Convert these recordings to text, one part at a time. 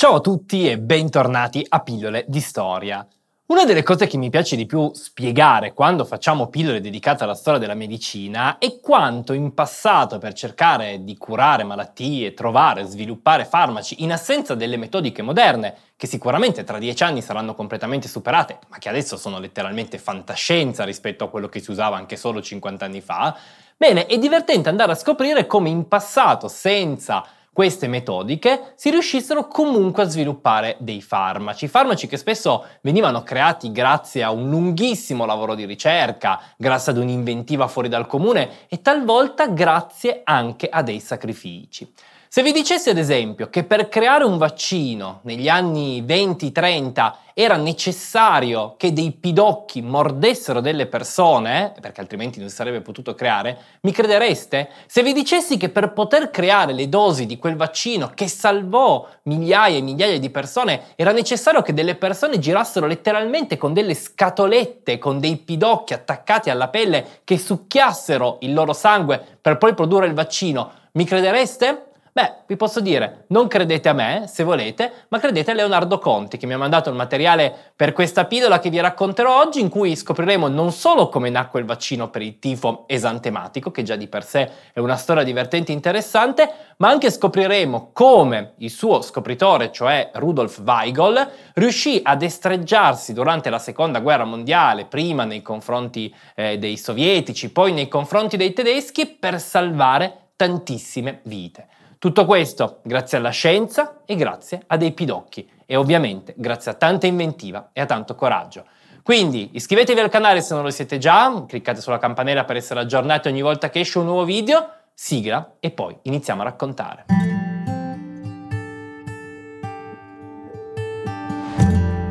Ciao a tutti e bentornati a Pillole di Storia. Una delle cose che mi piace di più spiegare quando facciamo pillole dedicate alla storia della medicina è quanto in passato per cercare di curare malattie, trovare, sviluppare farmaci in assenza delle metodiche moderne, che sicuramente tra dieci anni saranno completamente superate, ma che adesso sono letteralmente fantascienza rispetto a quello che si usava anche solo 50 anni fa, bene, è divertente andare a scoprire come in passato, senza queste metodiche si riuscissero comunque a sviluppare dei farmaci, farmaci che spesso venivano creati grazie a un lunghissimo lavoro di ricerca, grazie ad un'inventiva fuori dal comune e talvolta grazie anche a dei sacrifici. Se vi dicessi ad esempio che per creare un vaccino negli anni 20-30 era necessario che dei pidocchi mordessero delle persone, perché altrimenti non si sarebbe potuto creare, mi credereste? Se vi dicessi che per poter creare le dosi di quel vaccino che salvò migliaia e migliaia di persone, era necessario che delle persone girassero letteralmente con delle scatolette, con dei pidocchi attaccati alla pelle, che succhiassero il loro sangue per poi produrre il vaccino, mi credereste? Beh, vi posso dire, non credete a me, se volete, ma credete a Leonardo Conti, che mi ha mandato il materiale per questa pillola che vi racconterò oggi, in cui scopriremo non solo come nacque il vaccino per il tifo esantematico, che già di per sé è una storia divertente e interessante, ma anche scopriremo come il suo scopritore, cioè Rudolf Weigel, riuscì a destreggiarsi durante la seconda guerra mondiale, prima nei confronti eh, dei sovietici, poi nei confronti dei tedeschi, per salvare tantissime vite. Tutto questo grazie alla scienza e grazie a dei pidocchi e ovviamente grazie a tanta inventiva e a tanto coraggio. Quindi iscrivetevi al canale se non lo siete già, cliccate sulla campanella per essere aggiornati ogni volta che esce un nuovo video, sigla e poi iniziamo a raccontare.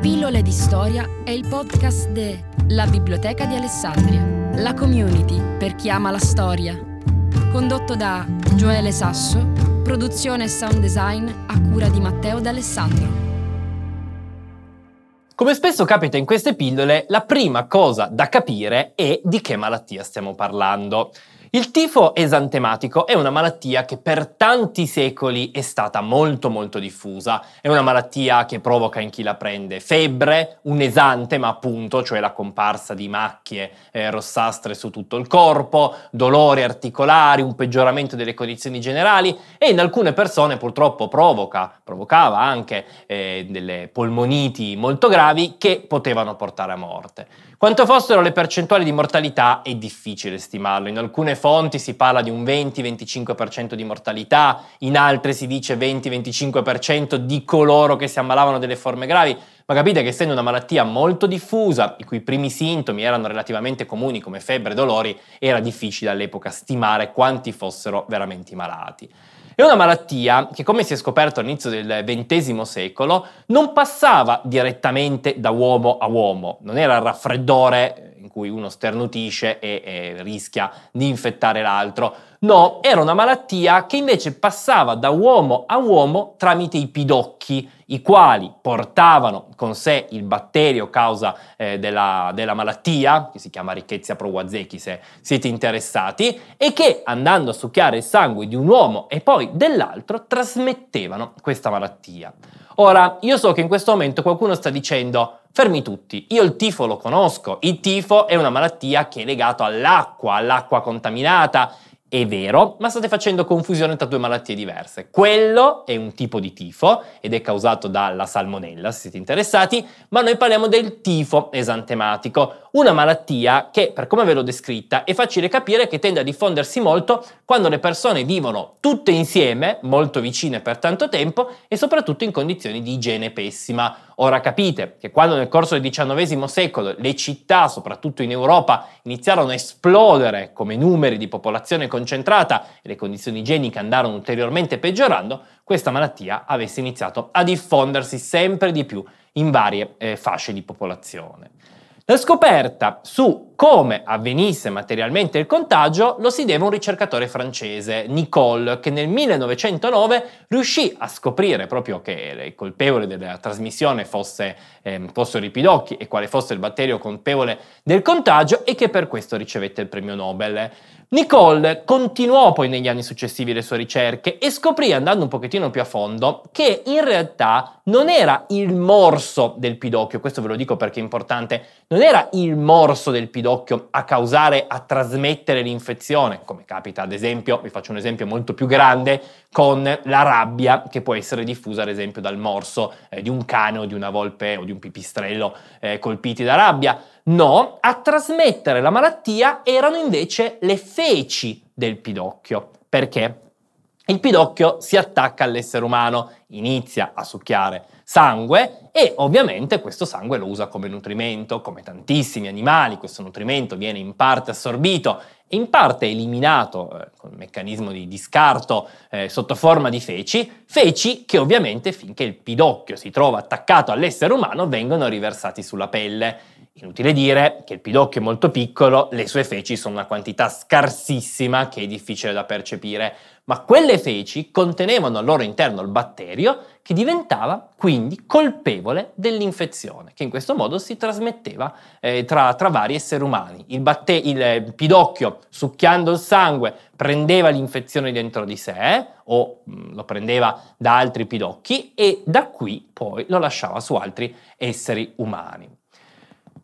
Pillole di storia è il podcast de La Biblioteca di Alessandria, la community per chi ama la storia. Condotto da Gioele Sasso Produzione e sound design a cura di Matteo D'Alessandro. Come spesso capita in queste pillole, la prima cosa da capire è di che malattia stiamo parlando. Il tifo esantematico è una malattia che per tanti secoli è stata molto molto diffusa. È una malattia che provoca in chi la prende febbre, un esante, ma appunto, cioè la comparsa di macchie eh, rossastre su tutto il corpo, dolori articolari, un peggioramento delle condizioni generali e in alcune persone purtroppo provoca, provocava anche eh, delle polmoniti molto gravi che potevano portare a morte. Quanto fossero le percentuali di mortalità è difficile stimarlo. In alcune fonti si parla di un 20-25% di mortalità, in altre si dice 20-25% di coloro che si ammalavano delle forme gravi. Ma capite che essendo una malattia molto diffusa, i cui primi sintomi erano relativamente comuni come febbre e dolori, era difficile all'epoca stimare quanti fossero veramente malati. È una malattia che, come si è scoperto all'inizio del XX secolo, non passava direttamente da uomo a uomo, non era il raffreddore in cui uno sternutisce e, e rischia di infettare l'altro. No, era una malattia che invece passava da uomo a uomo tramite i pidocchi, i quali portavano con sé il batterio causa eh, della, della, malattia, che si chiama Rickettsia prowazeki se siete interessati, e che andando a succhiare il sangue di un uomo e poi dell'altro trasmettevano questa malattia. Ora, io so che in questo momento qualcuno sta dicendo Fermi tutti, io il tifo lo conosco, il tifo è una malattia che è legata all'acqua, all'acqua contaminata, è vero, ma state facendo confusione tra due malattie diverse. Quello è un tipo di tifo ed è causato dalla salmonella, se siete interessati, ma noi parliamo del tifo esantematico, una malattia che, per come ve l'ho descritta, è facile capire che tende a diffondersi molto quando le persone vivono tutte insieme, molto vicine per tanto tempo e soprattutto in condizioni di igiene pessima Ora capite che quando nel corso del XIX secolo le città, soprattutto in Europa, iniziarono a esplodere come numeri di popolazione concentrata e le condizioni igieniche andarono ulteriormente peggiorando, questa malattia avesse iniziato a diffondersi sempre di più in varie eh, fasce di popolazione. La scoperta su come avvenisse materialmente il contagio lo si deve a un ricercatore francese, Nicole, che nel 1909 riuscì a scoprire proprio che il colpevole della trasmissione fosse, eh, fossero i pidocchi e quale fosse il batterio colpevole del contagio e che per questo ricevette il premio Nobel. Nicole continuò poi negli anni successivi le sue ricerche e scoprì, andando un pochettino più a fondo, che in realtà non era il morso del pidocchio, questo ve lo dico perché è importante, non era il morso del pidocchio a causare, a trasmettere l'infezione, come capita ad esempio, vi faccio un esempio molto più grande, con la rabbia che può essere diffusa ad esempio dal morso eh, di un cane o di una volpe o di un pipistrello eh, colpiti da rabbia. No, a trasmettere la malattia erano invece le feci del pidocchio. Perché? Il pidocchio si attacca all'essere umano, inizia a succhiare sangue e ovviamente questo sangue lo usa come nutrimento, come tantissimi animali, questo nutrimento viene in parte assorbito e in parte eliminato eh, con il meccanismo di discarto eh, sotto forma di feci, feci che ovviamente finché il pidocchio si trova attaccato all'essere umano vengono riversati sulla pelle. Inutile dire che il pidocchio è molto piccolo, le sue feci sono una quantità scarsissima che è difficile da percepire, ma quelle feci contenevano al loro interno il batterio che diventava quindi colpevole dell'infezione, che in questo modo si trasmetteva eh, tra, tra, vari esseri umani. Il, batte- il, pidocchio, succhiando il sangue, prendeva l'infezione dentro di sé o mh, mm, lo prendeva da altri pidocchi e da qui poi lo lasciava su altri esseri umani.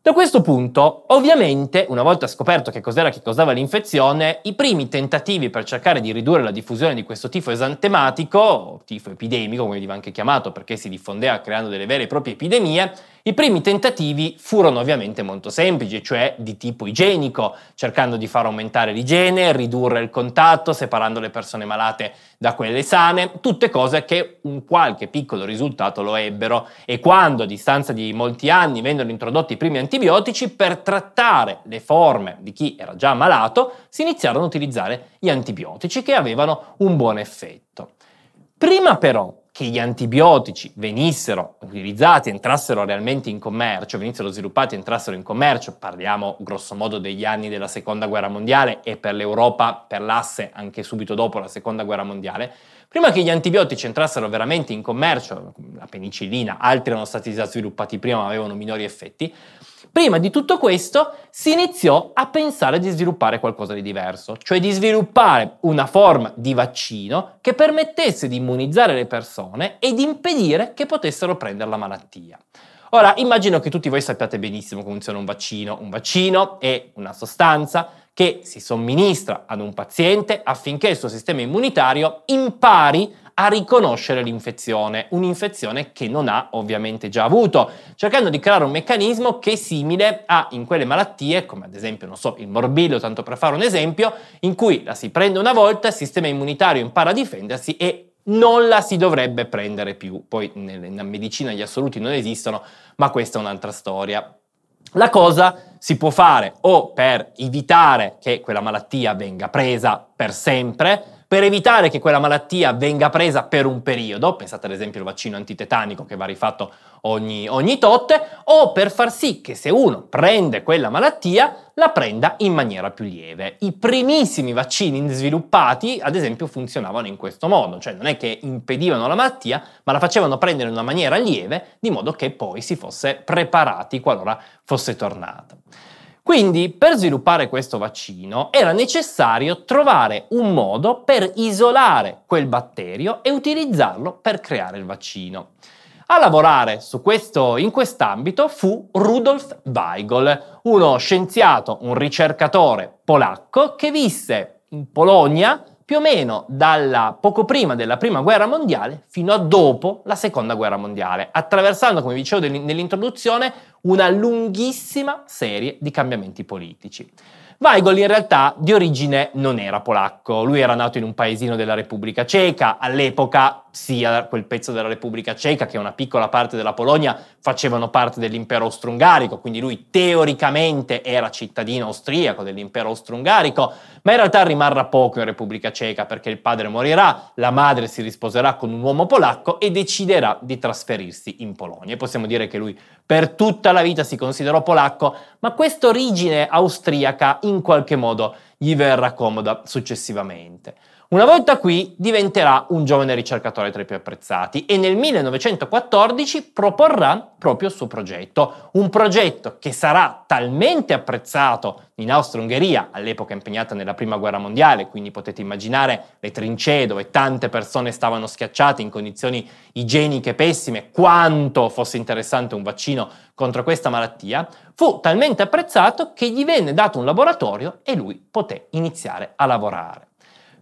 Da questo punto, ovviamente, una volta scoperto che cos'era che causava l'infezione, i primi tentativi per cercare di ridurre la diffusione di questo tifo esantematico, o tifo epidemico come veniva anche chiamato perché si diffondeva creando delle vere e proprie epidemie, i primi tentativi furono ovviamente molto semplici, cioè di tipo igienico, cercando di far aumentare l'igiene, ridurre il contatto, separando le persone malate da quelle sane, tutte cose che un qualche piccolo risultato lo ebbero e quando a distanza di molti anni vennero introdotti i primi antibiotici per trattare le forme di chi era già malato, si iniziarono a utilizzare gli antibiotici che avevano un buon effetto. Prima però che gli antibiotici venissero utilizzati, entrassero realmente in commercio, venissero sviluppati entrassero in commercio, parliamo grosso modo degli anni della seconda guerra mondiale e per l'Europa, per l'asse anche subito dopo la seconda guerra mondiale, prima che gli antibiotici entrassero veramente in commercio, la penicillina, altri erano stati già sviluppati prima ma avevano minori effetti, Prima di tutto questo si iniziò a pensare di sviluppare qualcosa di diverso, cioè di sviluppare una forma di vaccino che permettesse di immunizzare le persone e di impedire che potessero prendere la malattia. Ora, immagino che tutti voi sappiate benissimo come funziona un vaccino. Un vaccino è una sostanza che si somministra ad un paziente affinché il suo sistema immunitario impari a riconoscere l'infezione, un'infezione che non ha ovviamente già avuto, cercando di creare un meccanismo che è simile a in quelle malattie, come ad esempio, non so, il morbillo, tanto per fare un esempio, in cui la si prende una volta, il sistema immunitario impara a difendersi e non la si dovrebbe prendere più. Poi nella medicina gli assoluti non esistono, ma questa è un'altra storia. La cosa si può fare o per evitare che quella malattia venga presa per sempre, per evitare che quella malattia venga presa per un periodo, pensate ad esempio al vaccino antitetanico che va rifatto ogni, ogni tot, o per far sì che se uno prende quella malattia la prenda in maniera più lieve. I primissimi vaccini sviluppati, ad esempio, funzionavano in questo modo, cioè non è che impedivano la malattia, ma la facevano prendere in una maniera lieve, di modo che poi si fosse preparati qualora fosse tornata. Quindi per sviluppare questo vaccino era necessario trovare un modo per isolare quel batterio e utilizzarlo per creare il vaccino. A lavorare questo, in quest'ambito fu Rudolf Weigel, uno scienziato, un ricercatore polacco che visse in Polonia più o meno dalla poco prima della prima guerra mondiale fino a dopo la seconda guerra mondiale, attraversando, come dicevo nell'introduzione, una lunghissima serie di cambiamenti politici. Weigel in realtà di origine non era polacco, lui era nato in un paesino della Repubblica Ceca, all'epoca sia quel pezzo della Repubblica Ceca che una piccola parte della Polonia facevano parte dell'impero austro-ungarico, quindi lui teoricamente era cittadino austriaco dell'impero austro-ungarico, ma in realtà rimarrà poco in Repubblica Ceca perché il padre morirà, la madre si risposerà con un uomo polacco e deciderà di trasferirsi in Polonia. E possiamo dire che lui per tutta la vita si considerò polacco, ma questa origine austriaca in qualche modo gli verrà comoda successivamente. Una volta qui diventerà un giovane ricercatore tra i più apprezzati e nel 1914 proporrà proprio il suo progetto, un progetto che sarà talmente apprezzato in Austria-Ungheria, all'epoca impegnata nella Prima Guerra Mondiale, quindi potete immaginare le trincee dove tante persone stavano schiacciate in condizioni igieniche pessime, quanto fosse interessante un vaccino contro questa malattia, fu talmente apprezzato che gli venne dato un laboratorio e lui poté iniziare a lavorare.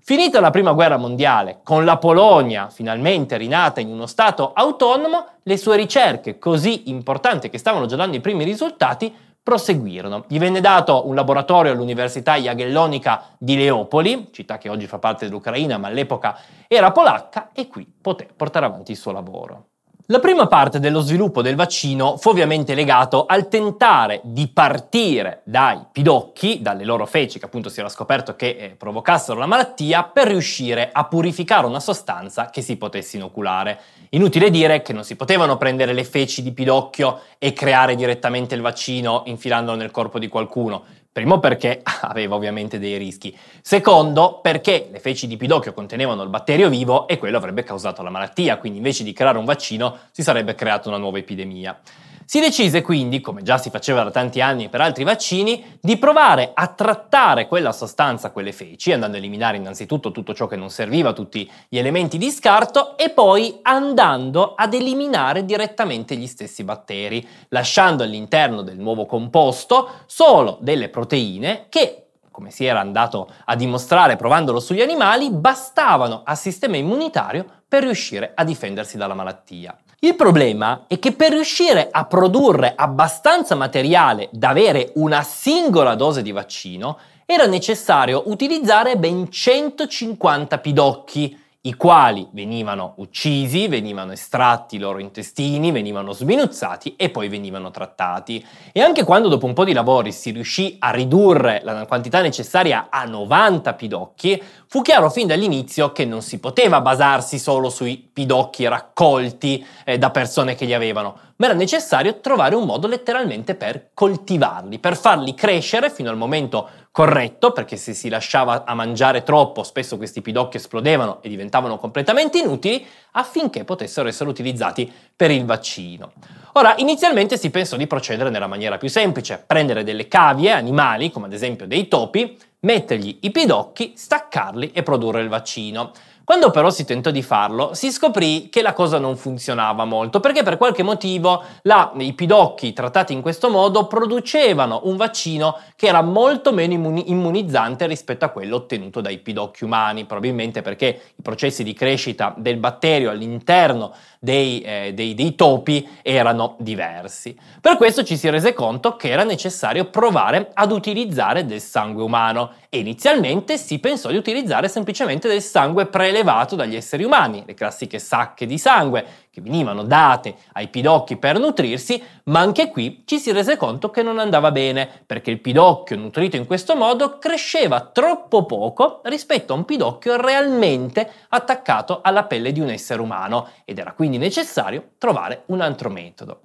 Finita la prima guerra mondiale, con la Polonia finalmente rinata in uno Stato autonomo, le sue ricerche, così importanti che stavano già dando i primi risultati, proseguirono. Gli venne dato un laboratorio all'Università Jagellonica di Leopoli, città che oggi fa parte dell'Ucraina ma all'epoca era polacca, e qui poté portare avanti il suo lavoro. La prima parte dello sviluppo del vaccino fu ovviamente legato al tentare di partire dai pidocchi, dalle loro feci, che appunto si era scoperto che eh, provocassero la malattia, per riuscire a purificare una sostanza che si potesse inoculare. Inutile dire che non si potevano prendere le feci di pidocchio e creare direttamente il vaccino infilandolo nel corpo di qualcuno. Primo perché aveva ovviamente dei rischi. Secondo perché le feci di Pidocchio contenevano il batterio vivo e quello avrebbe causato la malattia, quindi invece di creare un vaccino si sarebbe creata una nuova epidemia. Si decise quindi, come già si faceva da tanti anni per altri vaccini, di provare a trattare quella sostanza, quelle feci, andando a eliminare innanzitutto tutto ciò che non serviva, tutti gli elementi di scarto, e poi andando ad eliminare direttamente gli stessi batteri, lasciando all'interno del nuovo composto solo delle proteine che come si era andato a dimostrare provandolo sugli animali, bastavano al sistema immunitario per riuscire a difendersi dalla malattia. Il problema è che per riuscire a produrre abbastanza materiale da avere una singola dose di vaccino era necessario utilizzare ben 150 pidocchi i quali venivano uccisi, venivano estratti i loro intestini, venivano sminuzzati e poi venivano trattati. E anche quando dopo un po' di lavori si riuscì a ridurre la quantità necessaria a 90 pidocchi, fu chiaro fin dall'inizio che non si poteva basarsi solo sui pidocchi raccolti eh, da persone che li avevano, ma era necessario trovare un modo letteralmente per coltivarli, per farli crescere fino al momento corretto, perché se si lasciava a mangiare troppo, spesso questi pidocchi esplodevano e diventavano completamente inutili, affinché potessero essere utilizzati per il vaccino. Ora, inizialmente si pensò di procedere nella maniera più semplice, prendere delle cavie, animali, come ad esempio dei topi, mettergli i pidocchi, staccarli e produrre il vaccino. Quando però si tentò di farlo, si scoprì che la cosa non funzionava molto, perché per qualche motivo la, i pidocchi trattati in questo modo producevano un vaccino che era molto meno immuni- immunizzante rispetto a quello ottenuto dai pidocchi umani, probabilmente perché i processi di crescita del batterio all'interno dei, eh, dei, dei topi erano diversi. Per questo ci si rese conto che era necessario provare ad utilizzare del sangue umano inizialmente si pensò di utilizzare semplicemente del sangue prelevato dagli esseri umani, le classiche sacche di sangue che venivano date ai pidocchi per nutrirsi, ma anche qui ci si rese conto che non andava bene, perché il pidocchio nutrito in questo modo cresceva troppo poco rispetto a un pidocchio realmente attaccato alla pelle di un essere umano ed era quindi necessario trovare un altro metodo.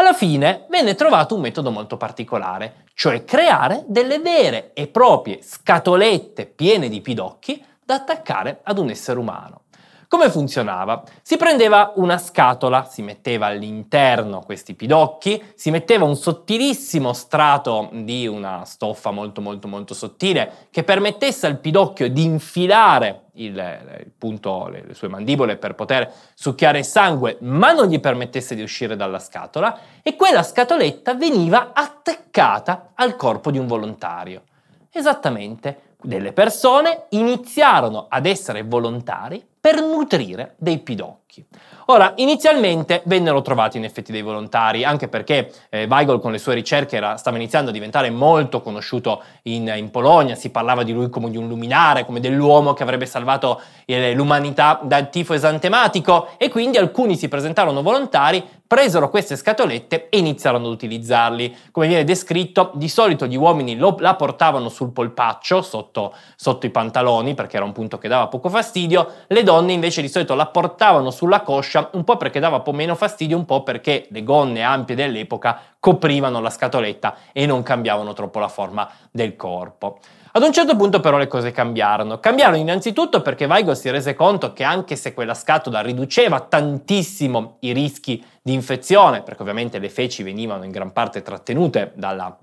Alla fine venne trovato un metodo molto particolare, cioè creare delle vere e proprie scatolette piene di pidocchi da attaccare ad un essere umano. Come funzionava? Si prendeva una scatola, si metteva all'interno questi pidocchi, si metteva un sottilissimo strato di una stoffa molto molto molto sottile che permettesse al pidocchio di infilare il, il punto, le, le sue mandibole per poter succhiare il sangue, ma non gli permettesse di uscire dalla scatola e quella scatoletta veniva attaccata al corpo di un volontario. Esattamente, delle persone iniziarono ad essere volontari per nutrire dei pidocchi. Ora, inizialmente vennero trovati in effetti dei volontari, anche perché eh, Weigel con le sue ricerche era, stava iniziando a diventare molto conosciuto in, in, Polonia, si parlava di lui come di un luminare, come dell'uomo che avrebbe salvato eh, l'umanità dal tifo esantematico e quindi alcuni si presentarono volontari presero queste scatolette e iniziarono ad utilizzarli. Come viene descritto, di solito gli uomini lo, la portavano sul polpaccio, sotto, sotto, i pantaloni, perché era un punto che dava poco fastidio, le donne invece di solito la portavano sulla coscia, un po' perché dava un po' meno fastidio, un po' perché le gonne ampie dell'epoca coprivano la scatoletta e non cambiavano troppo la forma del corpo. Ad un certo punto però le cose cambiarono. Cambiarono innanzitutto perché Weigel si rese conto che anche se quella scatola riduceva tantissimo i rischi di infezione, perché ovviamente le feci venivano in gran parte trattenute dal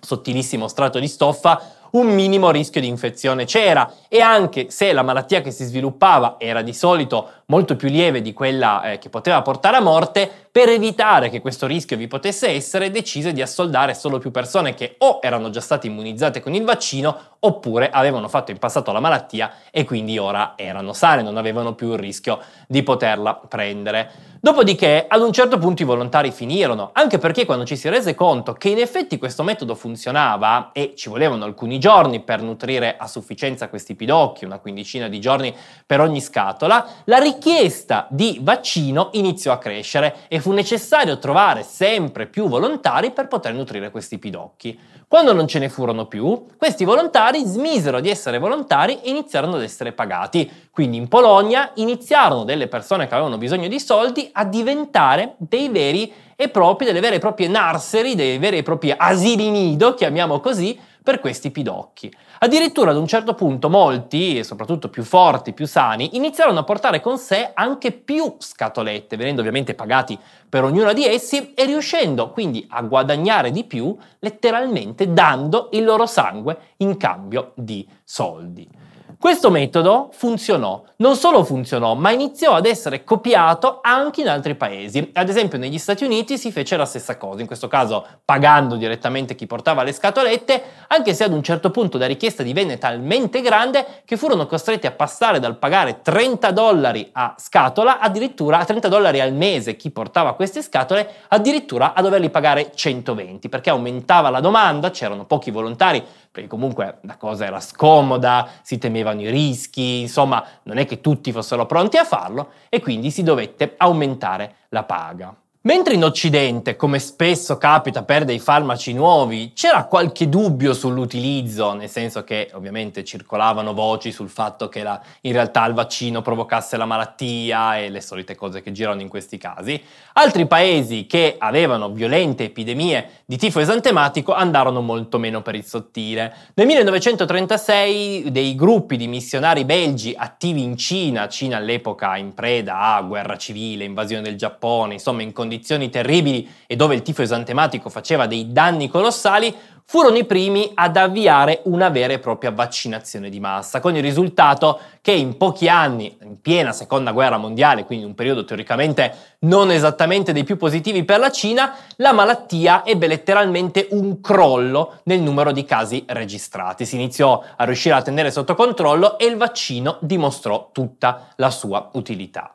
sottilissimo strato di stoffa, un minimo rischio di infezione c'era e anche se la malattia che si sviluppava era di solito molto più lieve di quella eh, che poteva portare a morte, per evitare che questo rischio vi potesse essere, decise di assoldare solo più persone che o erano già state immunizzate con il vaccino oppure avevano fatto in passato la malattia e quindi ora erano sane, non avevano più il rischio di poterla prendere. Dopodiché, ad un certo punto i volontari finirono, anche perché quando ci si rese conto che in effetti questo metodo funzionava e ci volevano alcuni giorni per nutrire a sufficienza questi pidocchi, una quindicina di giorni per ogni scatola, la richiesta di vaccino iniziò a crescere e fu necessario trovare sempre più volontari per poter nutrire questi pidocchi. Quando non ce ne furono più, questi volontari smisero di essere volontari e iniziarono ad essere pagati. Quindi in Polonia iniziarono delle persone che avevano bisogno di soldi a diventare dei veri e propri, delle vere e proprie nursery, dei veri e propri asili nido, chiamiamo così, per questi pidocchi. Addirittura ad un certo punto molti, e soprattutto più forti, più sani, iniziarono a portare con sé anche più scatolette, venendo ovviamente pagati per ognuna di essi e riuscendo quindi a guadagnare di più, letteralmente dando il loro sangue in cambio di soldi. Questo metodo funzionò, non solo funzionò, ma iniziò ad essere copiato anche in altri paesi. Ad esempio negli Stati Uniti si fece la stessa cosa, in questo caso pagando direttamente chi portava le scatolette, anche se ad un certo punto la richiesta divenne talmente grande che furono costretti a passare dal pagare 30 dollari a scatola addirittura a 30 dollari al mese chi portava queste scatole, addirittura a doverli pagare 120 perché aumentava la domanda, c'erano pochi volontari perché comunque la cosa era scomoda, si temevano i rischi, insomma non è che tutti fossero pronti a farlo e quindi si dovette aumentare la paga. Mentre in Occidente, come spesso capita per dei farmaci nuovi, c'era qualche dubbio sull'utilizzo, nel senso che ovviamente circolavano voci sul fatto che la, in realtà il vaccino provocasse la malattia e le solite cose che girano in questi casi, altri paesi che avevano violente epidemie di tifo esantematico andarono molto meno per il sottile. Nel 1936 dei gruppi di missionari belgi attivi in Cina, Cina all'epoca in preda a guerra civile, invasione del Giappone, insomma in condizioni condizioni terribili e dove il tifo esantematico faceva dei danni colossali, furono i primi ad avviare una vera e propria vaccinazione di massa, con il risultato che in pochi anni, in piena seconda guerra mondiale, quindi un periodo teoricamente non esattamente dei più positivi per la Cina, la malattia ebbe letteralmente un crollo nel numero di casi registrati. Si iniziò a riuscire a tenere sotto controllo e il vaccino dimostrò tutta la sua utilità.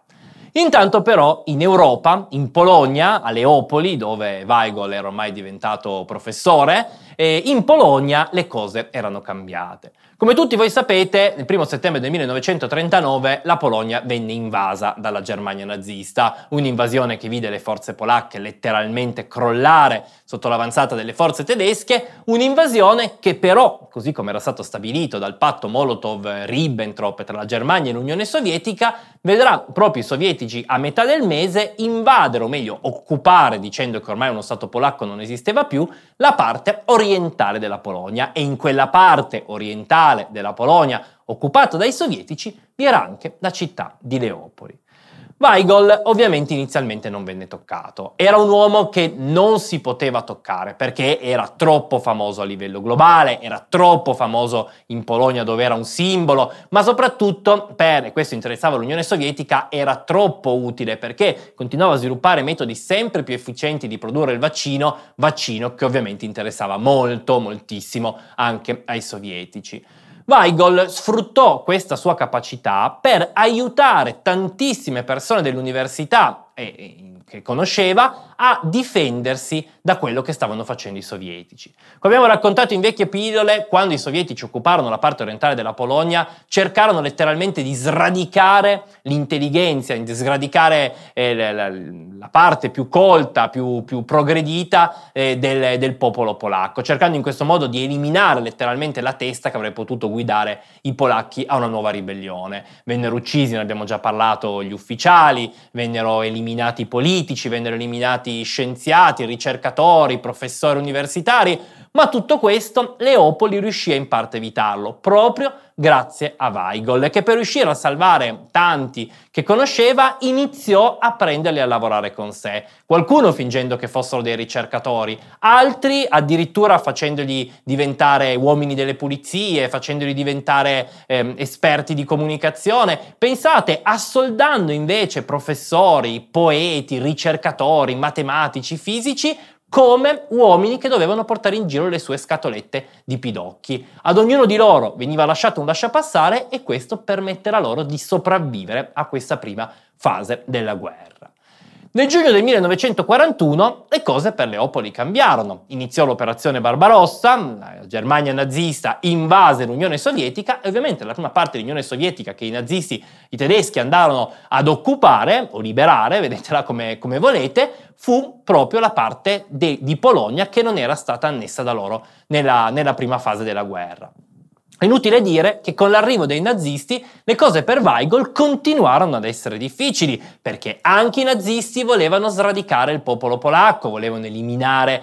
Intanto però in Europa, in Polonia, a Leopoli, dove Weigel era ormai diventato professore, eh, in Polonia le cose erano cambiate. Come tutti voi sapete, il 1 settembre del 1939 la Polonia venne invasa dalla Germania nazista, un'invasione che vide le forze polacche letteralmente crollare sotto l'avanzata delle forze tedesche, un'invasione che però, così come era stato stabilito dal patto Molotov-Ribbentrop tra la Germania e l'Unione Sovietica, vedrà proprio i sovietici a metà del mese invadere, o meglio occupare, dicendo che ormai uno Stato polacco non esisteva più, la parte orientale della Polonia e in quella parte orientale della Polonia occupata dai sovietici, vi era anche la città di Leopoli. Weigel ovviamente inizialmente non venne toccato. Era un uomo che non si poteva toccare perché era troppo famoso a livello globale, era troppo famoso in Polonia dove era un simbolo, ma soprattutto per, e questo interessava l'Unione Sovietica, era troppo utile perché continuava a sviluppare metodi sempre più efficienti di produrre il vaccino, vaccino che ovviamente interessava molto, moltissimo anche ai sovietici. Weigel sfruttò questa sua capacità per aiutare tantissime persone dell'università e che conosceva a difendersi da quello che stavano facendo i sovietici. Come abbiamo raccontato in vecchie pillole, quando i sovietici occuparono la parte orientale della Polonia, cercarono letteralmente di sradicare l'intelligenza, di sradicare eh, la, la, parte più colta, più, più progredita eh, del, del, popolo polacco, cercando in questo modo di eliminare letteralmente la testa che avrebbe potuto guidare i polacchi a una nuova ribellione. Vennero uccisi, ne abbiamo già parlato, gli ufficiali, vennero eliminati i politici, vennero eliminati scienziati, ricercatori, professori universitari, ma tutto questo Leopoli riuscì a in parte evitarlo, proprio grazie a Weigel, che per riuscire a salvare tanti che conosceva iniziò a prenderli a lavorare con sé. Qualcuno fingendo che fossero dei ricercatori, altri addirittura facendoli diventare uomini delle pulizie, facendoli diventare eh, esperti di comunicazione. Pensate, assoldando invece professori, poeti, ricercatori, matematici, fisici come uomini che dovevano portare in giro le sue scatolette di pidocchi. Ad ognuno di loro veniva lasciato un lasciapassare e questo permetterà loro di sopravvivere a questa prima fase della guerra. Nel giugno del 1941 le cose per Leopoli cambiarono. Iniziò l'operazione Barbarossa, la Germania nazista invase l'Unione Sovietica e ovviamente la prima parte dell'Unione Sovietica che i nazisti, i tedeschi andarono ad occupare o liberare, vedetela come, come volete, fu proprio la parte de, di Polonia che non era stata annessa da loro nella, nella prima fase della guerra. È inutile dire che con l'arrivo dei nazisti le cose per Weigel continuarono ad essere difficili, perché anche i nazisti volevano sradicare il popolo polacco, volevano eliminare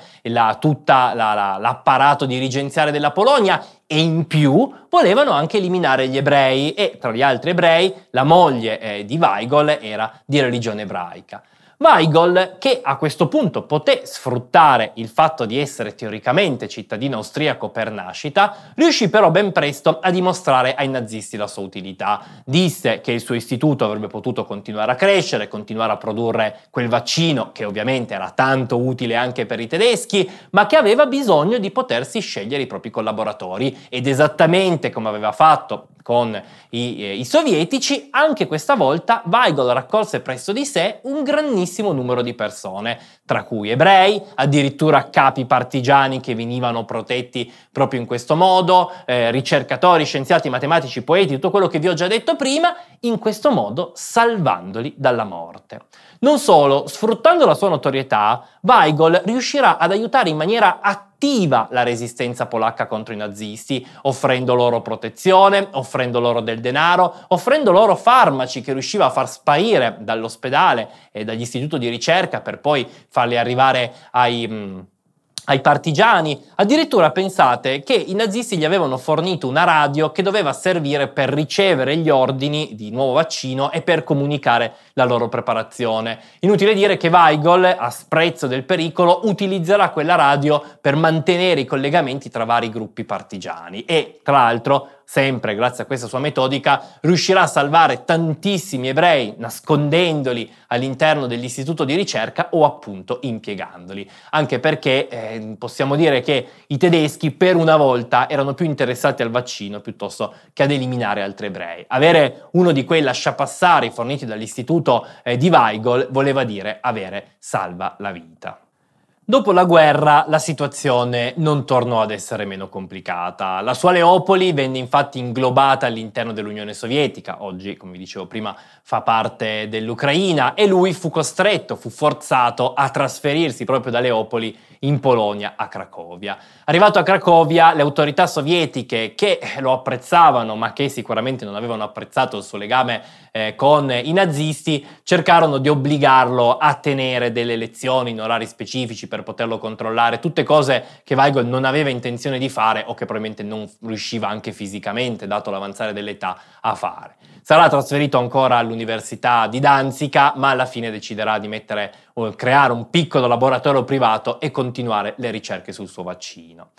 tutto la, la, l'apparato dirigenziale della Polonia e in più volevano anche eliminare gli ebrei e tra gli altri ebrei la moglie eh, di Weigel era di religione ebraica. Weigel, che a questo punto poté sfruttare il fatto di essere teoricamente cittadino austriaco per nascita, riuscì però ben presto a dimostrare ai nazisti la sua utilità. Disse che il suo istituto avrebbe potuto continuare a crescere, continuare a produrre quel vaccino che ovviamente era tanto utile anche per i tedeschi, ma che aveva bisogno di potersi scegliere i propri collaboratori ed esattamente come aveva fatto con i, eh, i, sovietici, anche questa volta Weigel raccolse presso di sé un grandissimo numero di persone, tra cui ebrei, addirittura capi partigiani che venivano protetti proprio in questo modo, eh, ricercatori, scienziati, matematici, poeti, tutto quello che vi ho già detto prima, in questo modo salvandoli dalla morte. Non solo, sfruttando la sua notorietà, Weigel riuscirà ad aiutare in maniera attiva la resistenza polacca contro i nazisti, offrendo loro protezione, offrendo loro del denaro, offrendo loro farmaci che riusciva a far sparire dall'ospedale e dagli istituti di ricerca per poi farli arrivare ai... Mh, mm, ai partigiani. Addirittura pensate che i nazisti gli avevano fornito una radio che doveva servire per ricevere gli ordini di nuovo vaccino e per comunicare la loro preparazione. Inutile dire che Weigel, a sprezzo del pericolo, utilizzerà quella radio per mantenere i collegamenti tra vari gruppi partigiani e, tra l'altro, sempre grazie a questa sua metodica, riuscirà a salvare tantissimi ebrei nascondendoli all'interno dell'istituto di ricerca o appunto impiegandoli. Anche perché eh, possiamo dire che i tedeschi per una volta erano più interessati al vaccino piuttosto che ad eliminare altri ebrei. Avere uno di quei lasciapassari forniti dall'istituto eh, di Weigel voleva dire avere salva la vita. Dopo la guerra la situazione non tornò ad essere meno complicata. La sua Leopoli venne infatti inglobata all'interno dell'Unione Sovietica, oggi come vi dicevo prima fa parte dell'Ucraina e lui fu costretto, fu forzato a trasferirsi proprio da Leopoli in Polonia, a Cracovia. Arrivato a Cracovia, le autorità sovietiche che lo apprezzavano, ma che sicuramente non avevano apprezzato il suo legame eh, con i nazisti, cercarono di obbligarlo a tenere delle lezioni in orari specifici per poterlo controllare, tutte cose che Weigel non aveva intenzione di fare o che probabilmente non riusciva anche fisicamente, dato l'avanzare dell'età, a fare. Sarà trasferito ancora all'Università di Danzica, ma alla fine deciderà di mettere, creare un piccolo laboratorio privato e continuare le ricerche sul suo vaccino.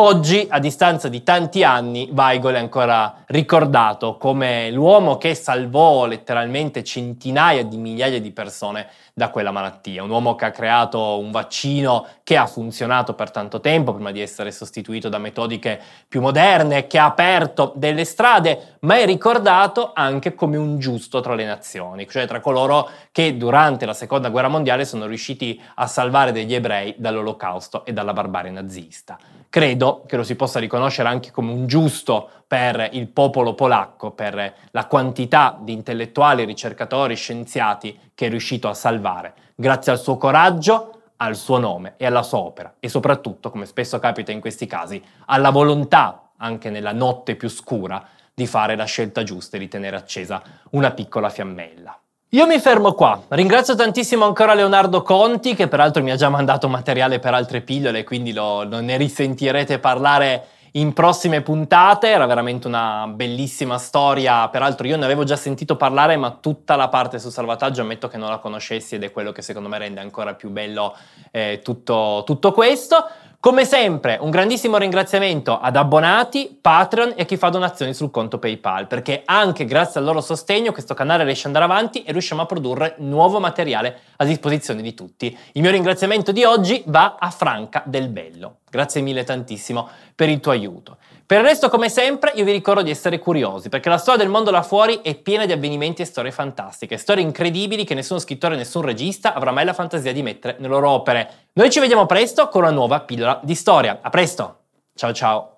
Oggi, a distanza di tanti anni, Weigel è ancora ricordato come l'uomo che salvò letteralmente centinaia di migliaia di persone da quella malattia. Un uomo che ha creato un vaccino che ha funzionato per tanto tempo prima di essere sostituito da metodiche più moderne, che ha aperto delle strade, ma è ricordato anche come un giusto tra le nazioni, cioè tra coloro che durante la seconda guerra mondiale sono riusciti a salvare degli ebrei dall'olocausto e dalla barbarie nazista. Credo che lo si possa riconoscere anche come un giusto per il popolo polacco, per la quantità di intellettuali, ricercatori, scienziati che è riuscito a salvare, grazie al suo coraggio, al suo nome e alla sua opera e soprattutto, come spesso capita in questi casi, alla volontà, anche nella notte più scura, di fare la scelta giusta e di tenere accesa una piccola fiammella. Io mi fermo qua. Ringrazio tantissimo ancora Leonardo Conti, che peraltro mi ha già mandato materiale per altre pillole, quindi lo, lo ne risentirete parlare in prossime puntate. Era veramente una bellissima storia. Peraltro io ne avevo già sentito parlare, ma tutta la parte sul salvataggio ammetto che non la conoscessi ed è quello che secondo me rende ancora più bello eh, tutto, tutto questo. Come sempre, un grandissimo ringraziamento ad abbonati, Patreon e a chi fa donazioni sul conto PayPal, perché anche grazie al loro sostegno questo canale riesce ad andare avanti e riusciamo a produrre nuovo materiale a disposizione di tutti. Il mio ringraziamento di oggi va a Franca Del Bello. Grazie mille tantissimo per il tuo aiuto. Per il resto, come sempre, io vi ricordo di essere curiosi, perché la storia del mondo là fuori è piena di avvenimenti e storie fantastiche, storie incredibili che nessuno scrittore e nessun regista avrà mai la fantasia di mettere nelle loro opere. Noi ci vediamo presto con una nuova pillola di storia. A presto! Ciao ciao!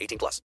18 plus.